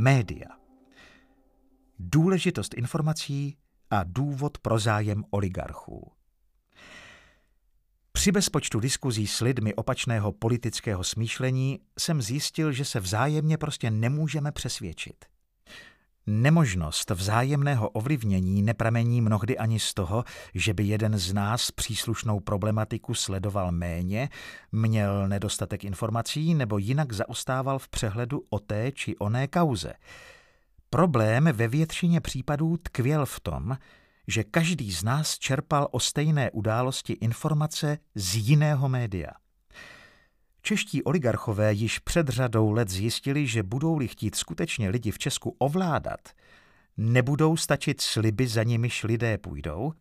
Média. Důležitost informací a důvod pro zájem oligarchů. Při bezpočtu diskuzí s lidmi opačného politického smýšlení jsem zjistil, že se vzájemně prostě nemůžeme přesvědčit. Nemožnost vzájemného ovlivnění nepramení mnohdy ani z toho, že by jeden z nás příslušnou problematiku sledoval méně, měl nedostatek informací nebo jinak zaostával v přehledu o té či oné kauze. Problém ve většině případů tkvěl v tom, že každý z nás čerpal o stejné události informace z jiného média. Čeští oligarchové již před řadou let zjistili, že budou-li chtít skutečně lidi v Česku ovládat, nebudou stačit sliby, za nimiž lidé půjdou,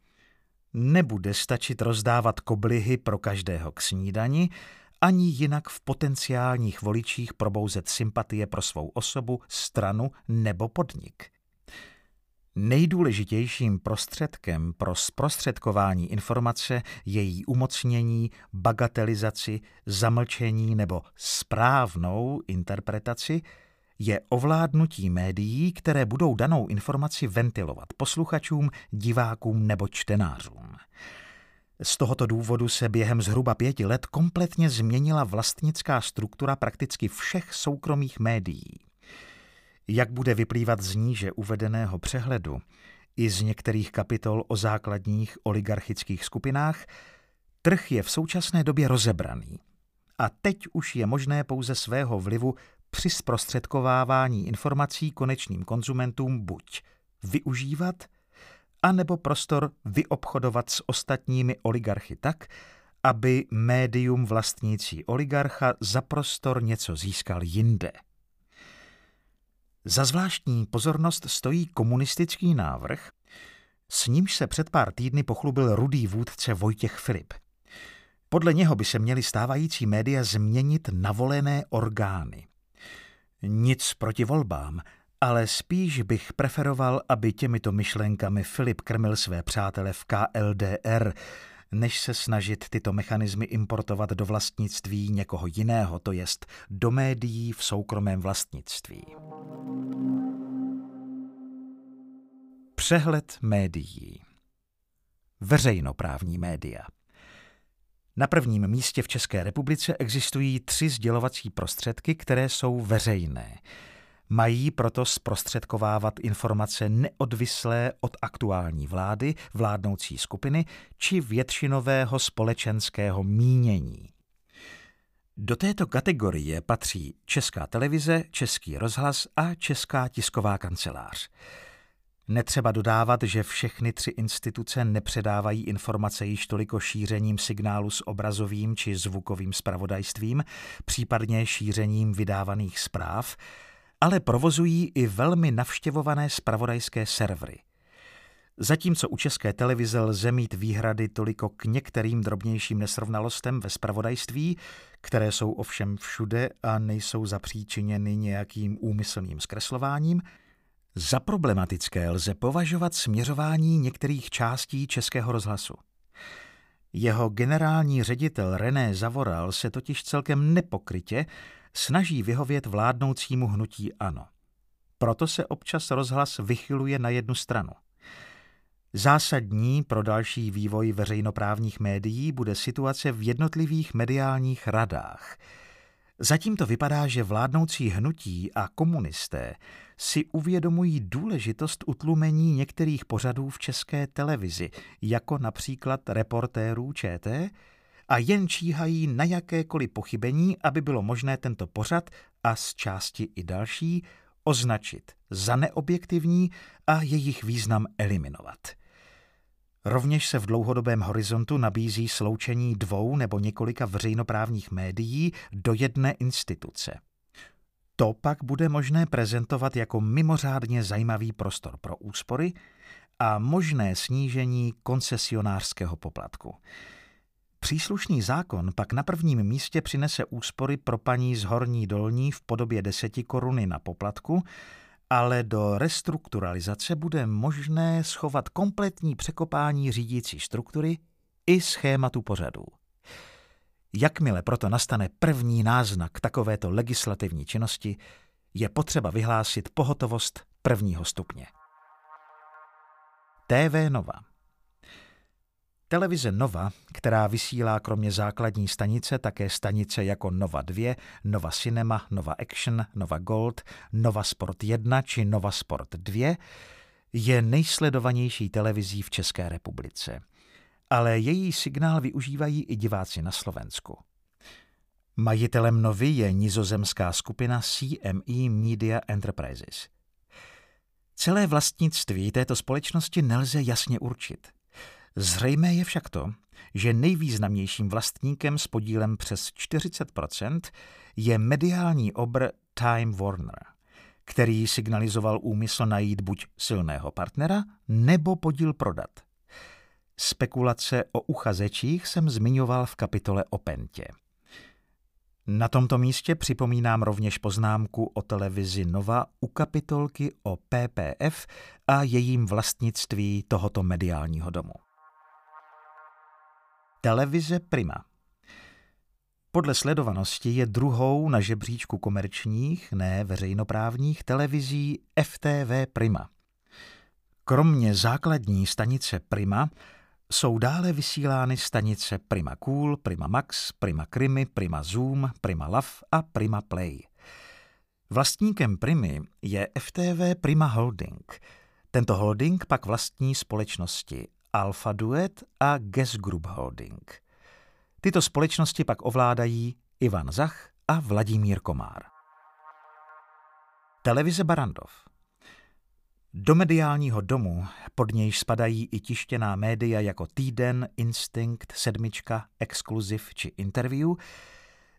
nebude stačit rozdávat koblihy pro každého k snídani, ani jinak v potenciálních voličích probouzet sympatie pro svou osobu, stranu nebo podnik. Nejdůležitějším prostředkem pro zprostředkování informace, její umocnění, bagatelizaci, zamlčení nebo správnou interpretaci je ovládnutí médií, které budou danou informaci ventilovat posluchačům, divákům nebo čtenářům. Z tohoto důvodu se během zhruba pěti let kompletně změnila vlastnická struktura prakticky všech soukromých médií. Jak bude vyplývat z níže uvedeného přehledu i z některých kapitol o základních oligarchických skupinách, trh je v současné době rozebraný. A teď už je možné pouze svého vlivu při zprostředkovávání informací konečným konzumentům buď využívat, anebo prostor vyobchodovat s ostatními oligarchy tak, aby médium vlastnící oligarcha za prostor něco získal jinde. Za zvláštní pozornost stojí komunistický návrh, s nímž se před pár týdny pochlubil rudý vůdce Vojtěch Filip. Podle něho by se měly stávající média změnit na volené orgány. Nic proti volbám, ale spíš bych preferoval, aby těmito myšlenkami Filip krmil své přátele v KLDR, než se snažit tyto mechanismy importovat do vlastnictví někoho jiného, to jest do médií v soukromém vlastnictví. Přehled médií. Veřejnoprávní média. Na prvním místě v České republice existují tři sdělovací prostředky, které jsou veřejné. Mají proto zprostředkovávat informace neodvislé od aktuální vlády, vládnoucí skupiny či většinového společenského mínění. Do této kategorie patří Česká televize, Český rozhlas a Česká tisková kancelář. Netřeba dodávat, že všechny tři instituce nepředávají informace již toliko šířením signálu s obrazovým či zvukovým spravodajstvím, případně šířením vydávaných zpráv, ale provozují i velmi navštěvované spravodajské servery. Zatímco u české televize lze mít výhrady toliko k některým drobnějším nesrovnalostem ve spravodajství, které jsou ovšem všude a nejsou zapříčiněny nějakým úmyslným zkreslováním, za problematické lze považovat směřování některých částí Českého rozhlasu. Jeho generální ředitel René Zavoral se totiž celkem nepokrytě snaží vyhovět vládnoucímu hnutí ANO. Proto se občas rozhlas vychyluje na jednu stranu. Zásadní pro další vývoj veřejnoprávních médií bude situace v jednotlivých mediálních radách – Zatím to vypadá, že vládnoucí hnutí a komunisté si uvědomují důležitost utlumení některých pořadů v české televizi, jako například reportérů ČT, a jen číhají na jakékoliv pochybení, aby bylo možné tento pořad a z části i další označit za neobjektivní a jejich význam eliminovat. Rovněž se v dlouhodobém horizontu nabízí sloučení dvou nebo několika veřejnoprávních médií do jedné instituce. To pak bude možné prezentovat jako mimořádně zajímavý prostor pro úspory a možné snížení koncesionářského poplatku. Příslušný zákon pak na prvním místě přinese úspory pro paní z Horní Dolní v podobě deseti koruny na poplatku ale do restrukturalizace bude možné schovat kompletní překopání řídící struktury i schématu pořadů. Jakmile proto nastane první náznak takovéto legislativní činnosti, je potřeba vyhlásit pohotovost prvního stupně. TV Nova Televize Nova, která vysílá kromě základní stanice také stanice jako Nova 2, Nova Cinema, Nova Action, Nova Gold, Nova Sport 1 či Nova Sport 2, je nejsledovanější televizí v České republice. Ale její signál využívají i diváci na Slovensku. Majitelem Novy je nizozemská skupina CME Media Enterprises. Celé vlastnictví této společnosti nelze jasně určit. Zřejmé je však to, že nejvýznamnějším vlastníkem s podílem přes 40% je mediální obr Time Warner, který signalizoval úmysl najít buď silného partnera nebo podíl prodat. Spekulace o uchazečích jsem zmiňoval v kapitole o Pentě. Na tomto místě připomínám rovněž poznámku o televizi Nova u kapitolky o PPF a jejím vlastnictví tohoto mediálního domu. Televize Prima podle sledovanosti je druhou na žebříčku komerčních, ne veřejnoprávních televizí FTV Prima. Kromě základní stanice Prima jsou dále vysílány stanice Prima Cool, Prima Max, Prima Krimi, Prima Zoom, Prima Love a Prima Play. Vlastníkem Primy je FTV Prima Holding. Tento holding pak vlastní společnosti Alpha Duet a Guess Group Holding. Tyto společnosti pak ovládají Ivan Zach a Vladimír Komár. Televize Barandov do mediálního domu, pod nějž spadají i tištěná média jako Týden, Instinct, Sedmička, Exkluziv či Interview,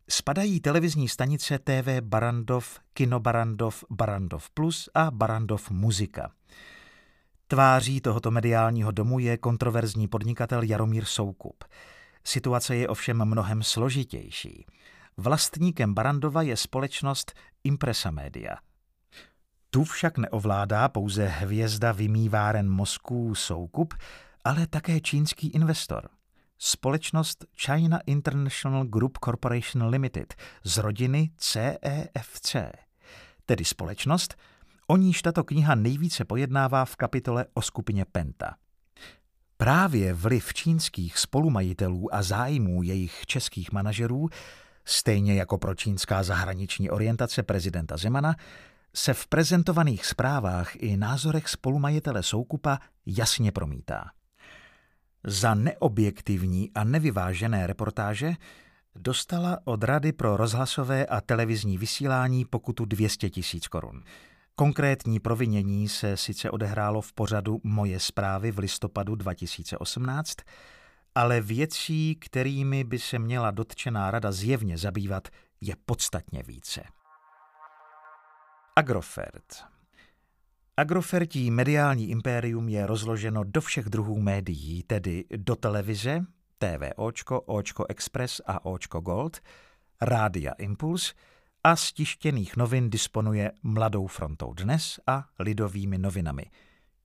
spadají televizní stanice TV Barandov, Kino Barandov, Barandov Plus a Barandov Muzika. Tváří tohoto mediálního domu je kontroverzní podnikatel Jaromír Soukup. Situace je ovšem mnohem složitější. Vlastníkem Barandova je společnost Impresa Media – tu však neovládá pouze hvězda vymýváren mozků Soukup, ale také čínský investor. Společnost China International Group Corporation Limited z rodiny CEFC, e tedy společnost, o níž tato kniha nejvíce pojednává v kapitole o skupině Penta. Právě vliv čínských spolumajitelů a zájmů jejich českých manažerů, stejně jako pro čínská zahraniční orientace prezidenta Zemana, se v prezentovaných zprávách i názorech spolumajitele Soukupa jasně promítá. Za neobjektivní a nevyvážené reportáže dostala od Rady pro rozhlasové a televizní vysílání pokutu 200 tisíc korun. Konkrétní provinění se sice odehrálo v pořadu Moje zprávy v listopadu 2018, ale věcí, kterými by se měla dotčená rada zjevně zabývat, je podstatně více. Agrofert. Agrofertí mediální impérium je rozloženo do všech druhů médií, tedy do televize, TV Očko, Očko Express a Očko Gold, Rádia Impuls a z tištěných novin disponuje Mladou frontou dnes a Lidovými novinami,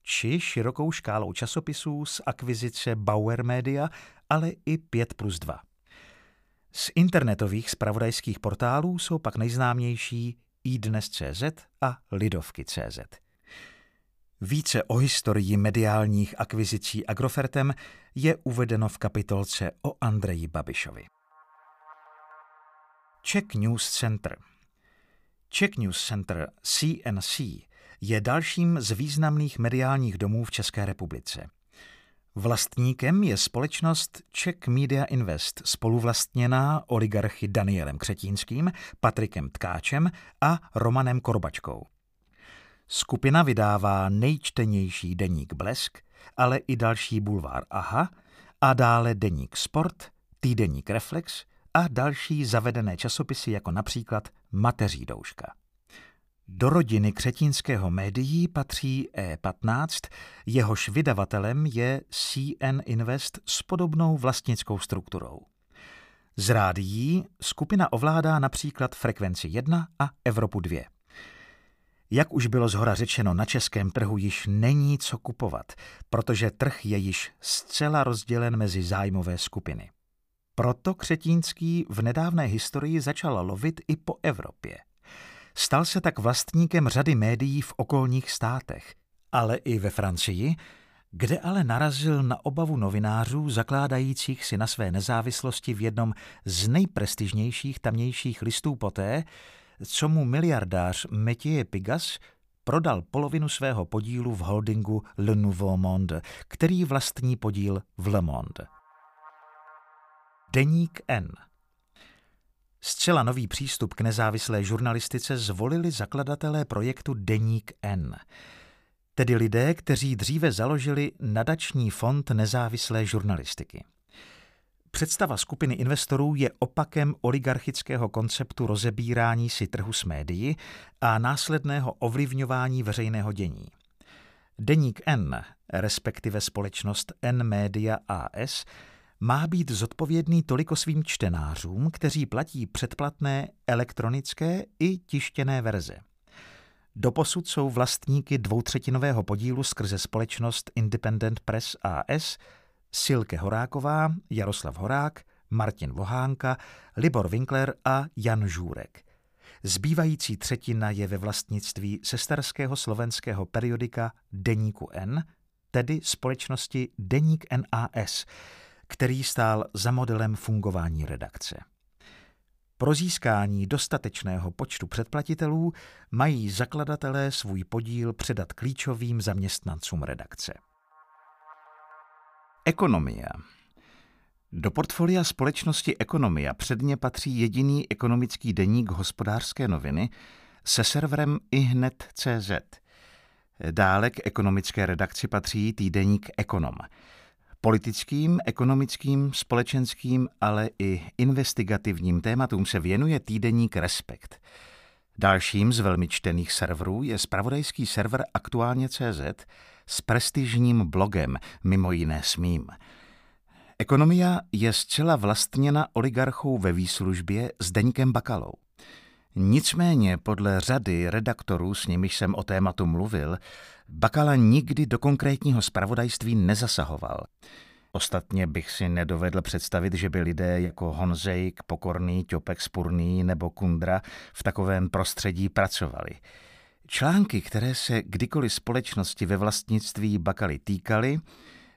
či širokou škálou časopisů z akvizice Bauer Media, ale i 5 plus 2. Z internetových spravodajských portálů jsou pak nejznámější iDnes.cz a Lidovky.cz. Více o historii mediálních akvizicí Agrofertem je uvedeno v kapitolce o Andreji Babišovi. Czech News Center Czech News Center CNC je dalším z významných mediálních domů v České republice. Vlastníkem je společnost Czech Media Invest, spoluvlastněná oligarchy Danielem Křetínským, Patrikem Tkáčem a Romanem Korbačkou. Skupina vydává nejčtenější deník Blesk, ale i další bulvár Aha a dále deník Sport, týdeník Reflex a další zavedené časopisy jako například Mateří douška. Do rodiny křetínského médií patří E15, jehož vydavatelem je CN Invest s podobnou vlastnickou strukturou. Z rádií skupina ovládá například Frekvenci 1 a Evropu 2. Jak už bylo zhora řečeno, na českém trhu již není co kupovat, protože trh je již zcela rozdělen mezi zájmové skupiny. Proto Křetínský v nedávné historii začal lovit i po Evropě – Stal se tak vlastníkem řady médií v okolních státech, ale i ve Francii, kde ale narazil na obavu novinářů zakládajících si na své nezávislosti v jednom z nejprestižnějších tamnějších listů poté, co mu miliardář Mathieu Pigas prodal polovinu svého podílu v holdingu Le Nouveau Monde, který vlastní podíl v Le Monde. Deník N. Zcela nový přístup k nezávislé žurnalistice zvolili zakladatelé projektu Deník N – tedy lidé, kteří dříve založili nadační fond nezávislé žurnalistiky. Představa skupiny investorů je opakem oligarchického konceptu rozebírání si trhu s médií a následného ovlivňování veřejného dění. Deník N, respektive společnost N Media AS, má být zodpovědný toliko svým čtenářům, kteří platí předplatné elektronické i tištěné verze. Doposud jsou vlastníky dvoutřetinového podílu skrze společnost Independent Press AS Silke Horáková, Jaroslav Horák, Martin Vohánka, Libor Winkler a Jan Žůrek. Zbývající třetina je ve vlastnictví sestarského slovenského periodika Deníku N, tedy společnosti Deník NAS, který stál za modelem fungování redakce. Pro získání dostatečného počtu předplatitelů mají zakladatelé svůj podíl předat klíčovým zaměstnancům redakce. Ekonomia do portfolia společnosti Ekonomia předně patří jediný ekonomický deník hospodářské noviny se serverem ihned.cz. Dále k ekonomické redakci patří týdeník Ekonom – Politickým, ekonomickým, společenským, ale i investigativním tématům se věnuje týdeník Respekt. Dalším z velmi čtených serverů je spravodajský server Aktuálně CZ s prestižním blogem, mimo jiné smím. Ekonomia je zcela vlastněna oligarchou ve výslužbě s Deňkem Bakalou. Nicméně podle řady redaktorů, s nimiž jsem o tématu mluvil, Bakala nikdy do konkrétního spravodajství nezasahoval. Ostatně bych si nedovedl představit, že by lidé jako Honzejk, Pokorný, Ťopek, Spurný nebo Kundra v takovém prostředí pracovali. Články, které se kdykoliv společnosti ve vlastnictví Bakaly týkaly,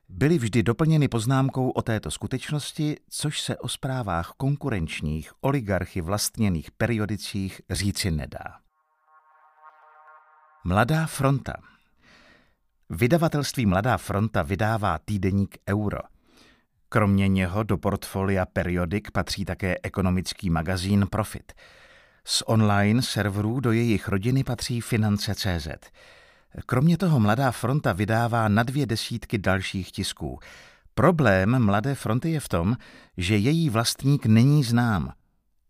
byly vždy doplněny poznámkou o této skutečnosti, což se o zprávách konkurenčních oligarchy vlastněných periodicích říci nedá. Mladá fronta Vydavatelství Mladá fronta vydává týdeník Euro. Kromě něho do portfolia periodik patří také ekonomický magazín Profit. Z online serverů do jejich rodiny patří Finance.cz. Kromě toho Mladá fronta vydává na dvě desítky dalších tisků. Problém Mladé fronty je v tom, že její vlastník není znám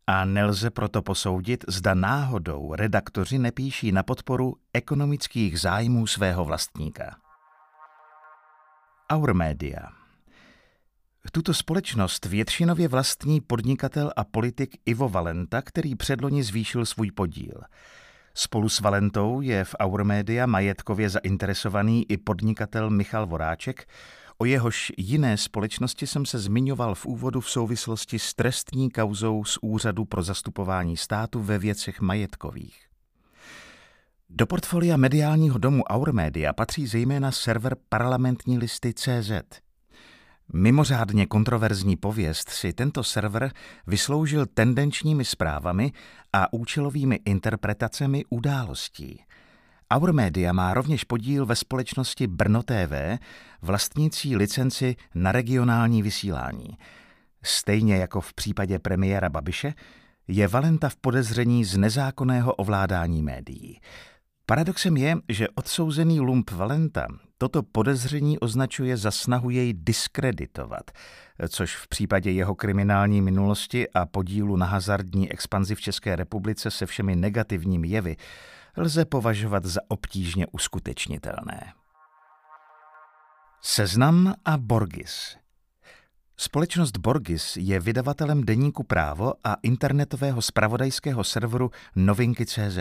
a nelze proto posoudit, zda náhodou redaktoři nepíší na podporu ekonomických zájmů svého vlastníka. Our Media tuto společnost většinově vlastní podnikatel a politik Ivo Valenta, který předloni zvýšil svůj podíl – Spolu s Valentou je v Our Media majetkově zainteresovaný i podnikatel Michal Voráček, o jehož jiné společnosti jsem se zmiňoval v úvodu v souvislosti s trestní kauzou z Úřadu pro zastupování státu ve věcech majetkových. Do portfolia mediálního domu Our Media patří zejména server parlamentní listy CZ – Mimořádně kontroverzní pověst si tento server vysloužil tendenčními zprávami a účelovými interpretacemi událostí. Our Media má rovněž podíl ve společnosti Brno TV, vlastnící licenci na regionální vysílání. Stejně jako v případě premiéra Babiše, je Valenta v podezření z nezákonného ovládání médií. Paradoxem je, že odsouzený lump Valenta toto podezření označuje za snahu jej diskreditovat, což v případě jeho kriminální minulosti a podílu na hazardní expanzi v České republice se všemi negativními jevy lze považovat za obtížně uskutečnitelné. Seznam a Borgis Společnost Borgis je vydavatelem deníku Právo a internetového spravodajského serveru Novinky.cz.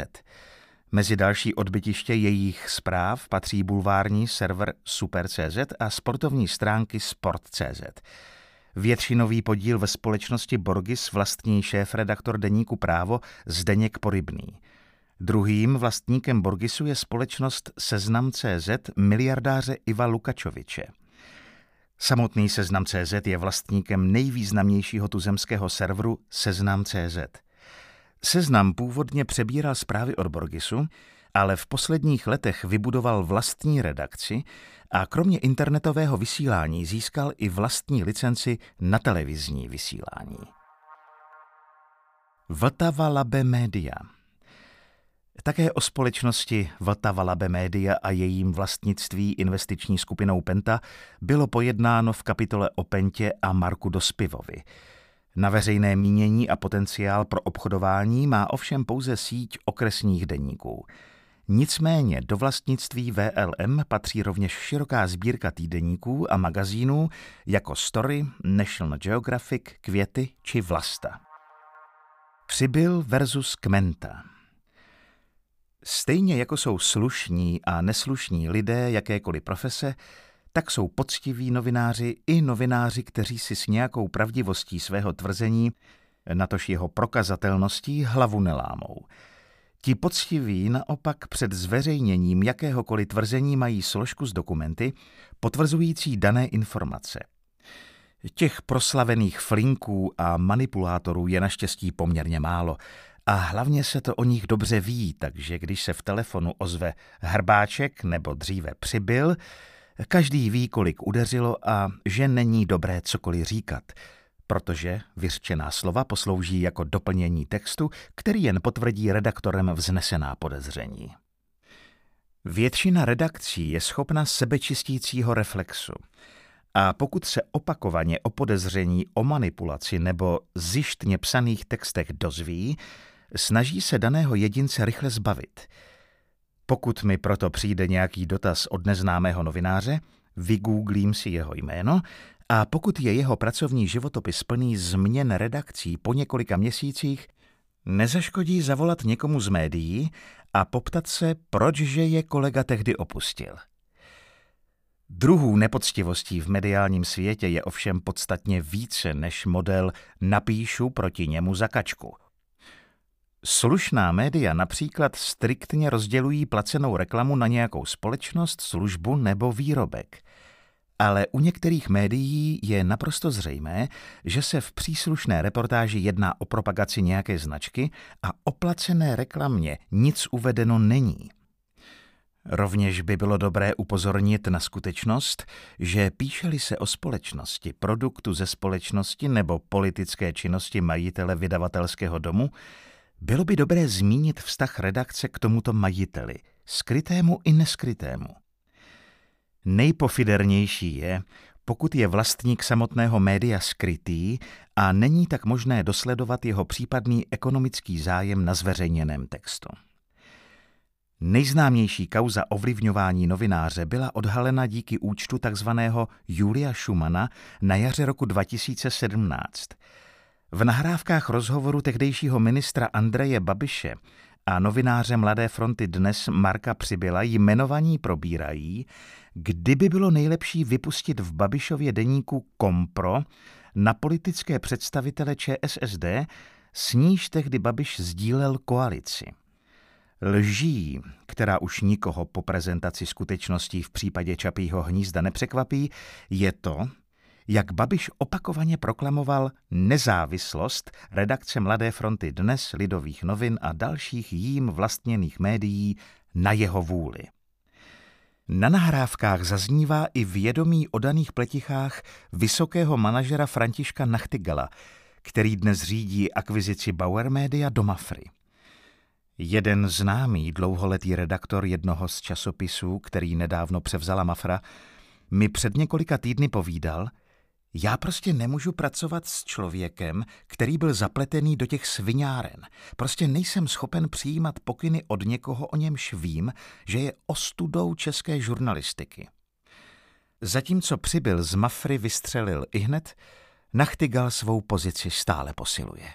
Mezi další odbytiště jejich zpráv patří bulvární server Super.cz a sportovní stránky Sport.cz. Většinový podíl ve společnosti Borgis vlastní šéf-redaktor deníku Právo Zdeněk Porybný. Druhým vlastníkem Borgisu je společnost Seznam.cz miliardáře Iva Lukačoviče. Samotný Seznam.cz je vlastníkem nejvýznamnějšího tuzemského serveru Seznam.cz. Seznam původně přebíral zprávy od Borgisu, ale v posledních letech vybudoval vlastní redakci a kromě internetového vysílání získal i vlastní licenci na televizní vysílání. Vltava Labe Media také o společnosti Vltava Labe Media a jejím vlastnictví investiční skupinou Penta bylo pojednáno v kapitole o Pentě a Marku Dospivovi. Na veřejné mínění a potenciál pro obchodování má ovšem pouze síť okresních deníků – Nicméně do vlastnictví VLM patří rovněž široká sbírka týdeníků a magazínů jako Story, National Geographic, Květy či Vlasta. Přibyl versus Kmenta. Stejně jako jsou slušní a neslušní lidé jakékoliv profese, tak jsou poctiví novináři i novináři, kteří si s nějakou pravdivostí svého tvrzení, natož jeho prokazatelností, hlavu nelámou – Ti poctiví naopak před zveřejněním jakéhokoliv tvrzení mají složku s dokumenty potvrzující dané informace. Těch proslavených flinků a manipulátorů je naštěstí poměrně málo a hlavně se to o nich dobře ví, takže když se v telefonu ozve hrbáček nebo dříve přibyl, každý ví, kolik udeřilo a že není dobré cokoliv říkat – protože vyřčená slova poslouží jako doplnění textu, který jen potvrdí redaktorem vznesená podezření. Většina redakcí je schopna sebečistícího reflexu. A pokud se opakovaně o podezření o manipulaci nebo zjištně psaných textech dozví, snaží se daného jedince rychle zbavit. Pokud mi proto přijde nějaký dotaz od neznámého novináře, vygooglím si jeho jméno a pokud je jeho pracovní životopis plný změn redakcí po několika měsících, nezaškodí zavolat někomu z médií a poptat se, pročže je kolega tehdy opustil. Druhů nepoctivostí v mediálním světě je ovšem podstatně více než model napíšu proti němu zakačku. Slušná média například striktně rozdělují placenou reklamu na nějakou společnost, službu nebo výrobek – ale u některých médií je naprosto zřejmé, že se v příslušné reportáži jedná o propagaci nějaké značky a o placené reklamě nic uvedeno není. Rovněž by bylo dobré upozornit na skutečnost, že píšeli se o společnosti, produktu ze společnosti nebo politické činnosti majitele vydavatelského domu, bylo by dobré zmínit vztah redakce k tomuto majiteli, skrytému i neskrytému. Nejpofidernější je, pokud je vlastník samotného média skrytý a není tak možné dosledovat jeho případný ekonomický zájem na zveřejněném textu. Nejznámější kauza ovlivňování novináře byla odhalena díky účtu tzv. Julia Schumana na jaře roku 2017. V nahrávkách rozhovoru tehdejšího ministra Andreje Babiše a novináře Mladé fronty dnes Marka Přibyla jmenovaní probírají, kdyby bylo nejlepší vypustit v Babišově deníku Kompro na politické představitele ČSSD, s níž tehdy Babiš sdílel koalici. Lží, která už nikoho po prezentaci skutečností v případě Čapího hnízda nepřekvapí, je to, jak Babiš opakovaně proklamoval nezávislost redakce Mladé fronty dnes, Lidových novin a dalších jím vlastněných médií na jeho vůli. Na nahrávkách zaznívá i vědomí o daných pletichách vysokého manažera Františka Nachtigala, který dnes řídí akvizici Bauer Media do Mafry. Jeden známý dlouholetý redaktor jednoho z časopisů, který nedávno převzala Mafra, mi před několika týdny povídal, já prostě nemůžu pracovat s člověkem, který byl zapletený do těch sviňáren. Prostě nejsem schopen přijímat pokyny od někoho, o němž vím, že je ostudou české žurnalistiky. Zatímco přibyl z Mafry vystřelil i hned, Nachtigal svou pozici stále posiluje.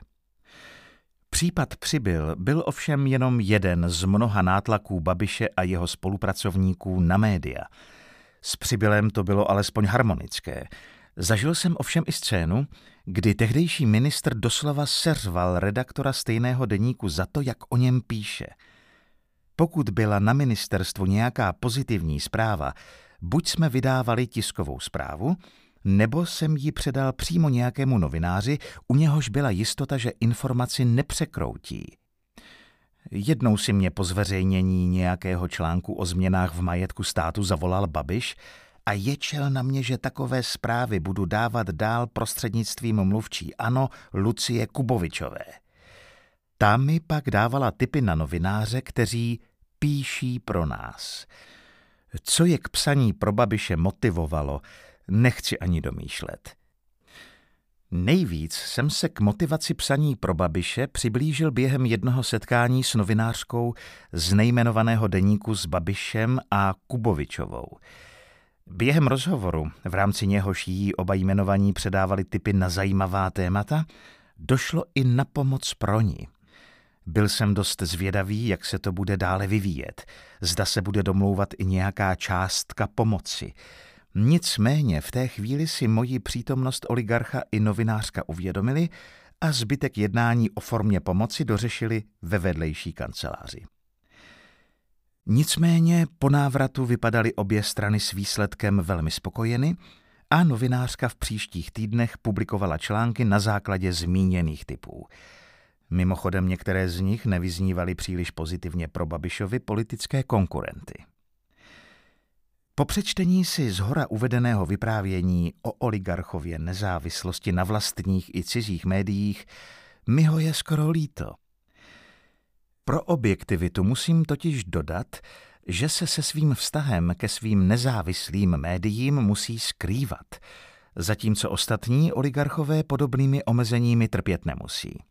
Případ Přibyl byl ovšem jenom jeden z mnoha nátlaků Babiše a jeho spolupracovníků na média. S Přibylem to bylo alespoň harmonické – Zažil jsem ovšem i scénu, kdy tehdejší ministr doslova seřval redaktora stejného deníku za to, jak o něm píše. Pokud byla na ministerstvu nějaká pozitivní zpráva, buď jsme vydávali tiskovou zprávu, nebo jsem ji předal přímo nějakému novináři, u něhož byla jistota, že informaci nepřekroutí. Jednou si mě po zveřejnění nějakého článku o změnách v majetku státu zavolal Babiš a ječel na mě, že takové zprávy budu dávat dál prostřednictvím mluvčí Ano Lucie Kubovičové. Ta mi pak dávala tipy na novináře, kteří píší pro nás. Co je k psaní pro Babiše motivovalo, nechci ani domýšlet. Nejvíc jsem se k motivaci psaní pro Babiše přiblížil během jednoho setkání s novinářkou z nejmenovaného deníku s Babišem a Kubovičovou. Během rozhovoru, v rámci něhož jí oba jmenovaní předávali typy na zajímavá témata, došlo i na pomoc pro ní. Byl jsem dost zvědavý, jak se to bude dále vyvíjet. Zda se bude domlouvat i nějaká částka pomoci. Nicméně v té chvíli si moji přítomnost oligarcha i novinářka uvědomili a zbytek jednání o formě pomoci dořešili ve vedlejší kanceláři. Nicméně po návratu vypadaly obě strany s výsledkem velmi spokojeny a novinářka v příštích týdnech publikovala články na základě zmíněných typů. Mimochodem některé z nich nevyznívaly příliš pozitivně pro Babišovi politické konkurenty. Po přečtení si z hora uvedeného vyprávění o oligarchově nezávislosti na vlastních i cizích médiích mi ho je skoro líto. Pro objektivitu musím totiž dodat, že se se svým vztahem ke svým nezávislým médiím musí skrývat, zatímco ostatní oligarchové podobnými omezeními trpět nemusí.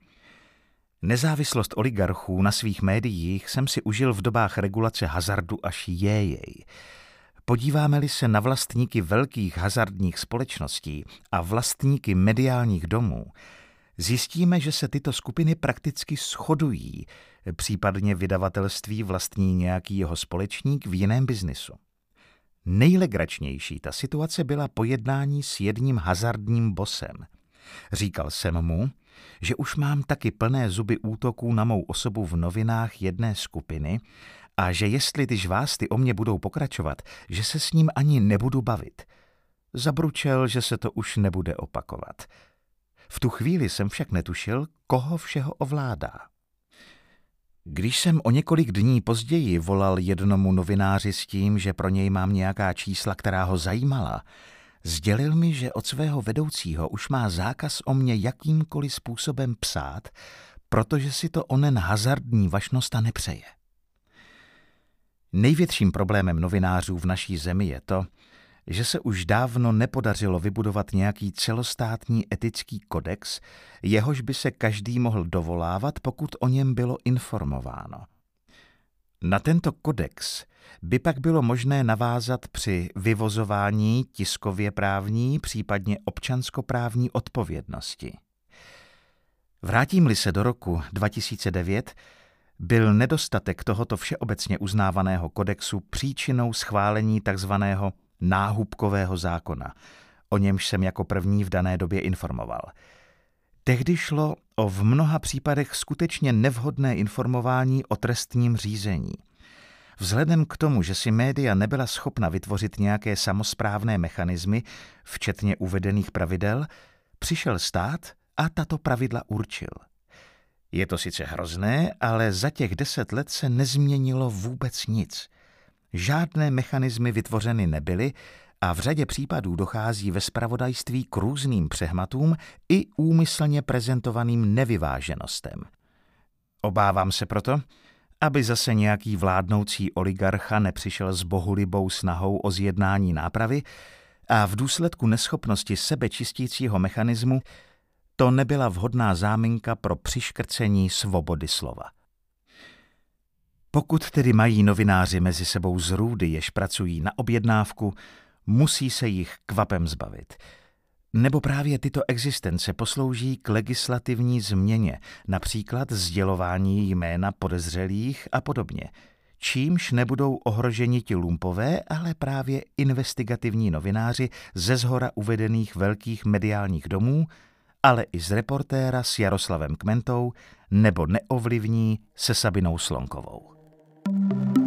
Nezávislost oligarchů na svých médiích jsem si užil v dobách regulace hazardu až jéjej. Podíváme-li se na vlastníky velkých hazardních společností a vlastníky mediálních domů, zjistíme, že se tyto skupiny prakticky shodují, případně vydavatelství vlastní nějaký jeho společník v jiném biznisu. Nejlegračnější ta situace byla pojednání s jedním hazardním bosem. Říkal jsem mu, že už mám taky plné zuby útoků na mou osobu v novinách jedné skupiny a že jestli ty žvásty o mě budou pokračovat, že se s ním ani nebudu bavit. Zabručel, že se to už nebude opakovat. V tu chvíli jsem však netušil, koho všeho ovládá. Když jsem o několik dní později volal jednomu novináři s tím, že pro něj mám nějaká čísla, která ho zajímala, sdělil mi, že od svého vedoucího už má zákaz o mě jakýmkoliv způsobem psát, protože si to onen hazardní vašnosta nepřeje. Největším problémem novinářů v naší zemi je to, že se už dávno nepodařilo vybudovat nějaký celostátní etický kodex, jehož by se každý mohl dovolávat, pokud o něm bylo informováno. Na tento kodex by pak bylo možné navázat při vyvozování tiskově právní, případně občanskoprávní odpovědnosti. Vrátím-li se do roku 2009, byl nedostatek tohoto všeobecně uznávaného kodexu příčinou schválení tzv. Náhubkového zákona, o němž jsem jako první v dané době informoval. Tehdy šlo o v mnoha případech skutečně nevhodné informování o trestním řízení. Vzhledem k tomu, že si média nebyla schopna vytvořit nějaké samosprávné mechanismy, včetně uvedených pravidel, přišel stát a tato pravidla určil – je to sice hrozné, ale za těch deset let se nezměnilo vůbec nic. Žádné mechanismy vytvořeny nebyly a v řadě případů dochází ve spravodajství k různým přehmatům i úmyslně prezentovaným nevyváženostem. Obávám se proto, aby zase nějaký vládnoucí oligarcha nepřišel s bohulibou snahou o zjednání nápravy a v důsledku neschopnosti sebečistícího mechanismu to nebyla vhodná záminka pro přiškrcení svobody slova. Pokud tedy mají novináři mezi sebou zrůdy, jež pracují na objednávku, musí se jich kvapem zbavit. Nebo právě tyto existence poslouží k legislativní změně, například sdělování jména podezřelých a podobně, čímž nebudou ohroženi ti lumpové, ale právě investigativní novináři ze zhora uvedených velkých mediálních domů, ale i z reportéra s Jaroslavem Kmentou nebo neovlivní se Sabinou Slonkovou. Thank you.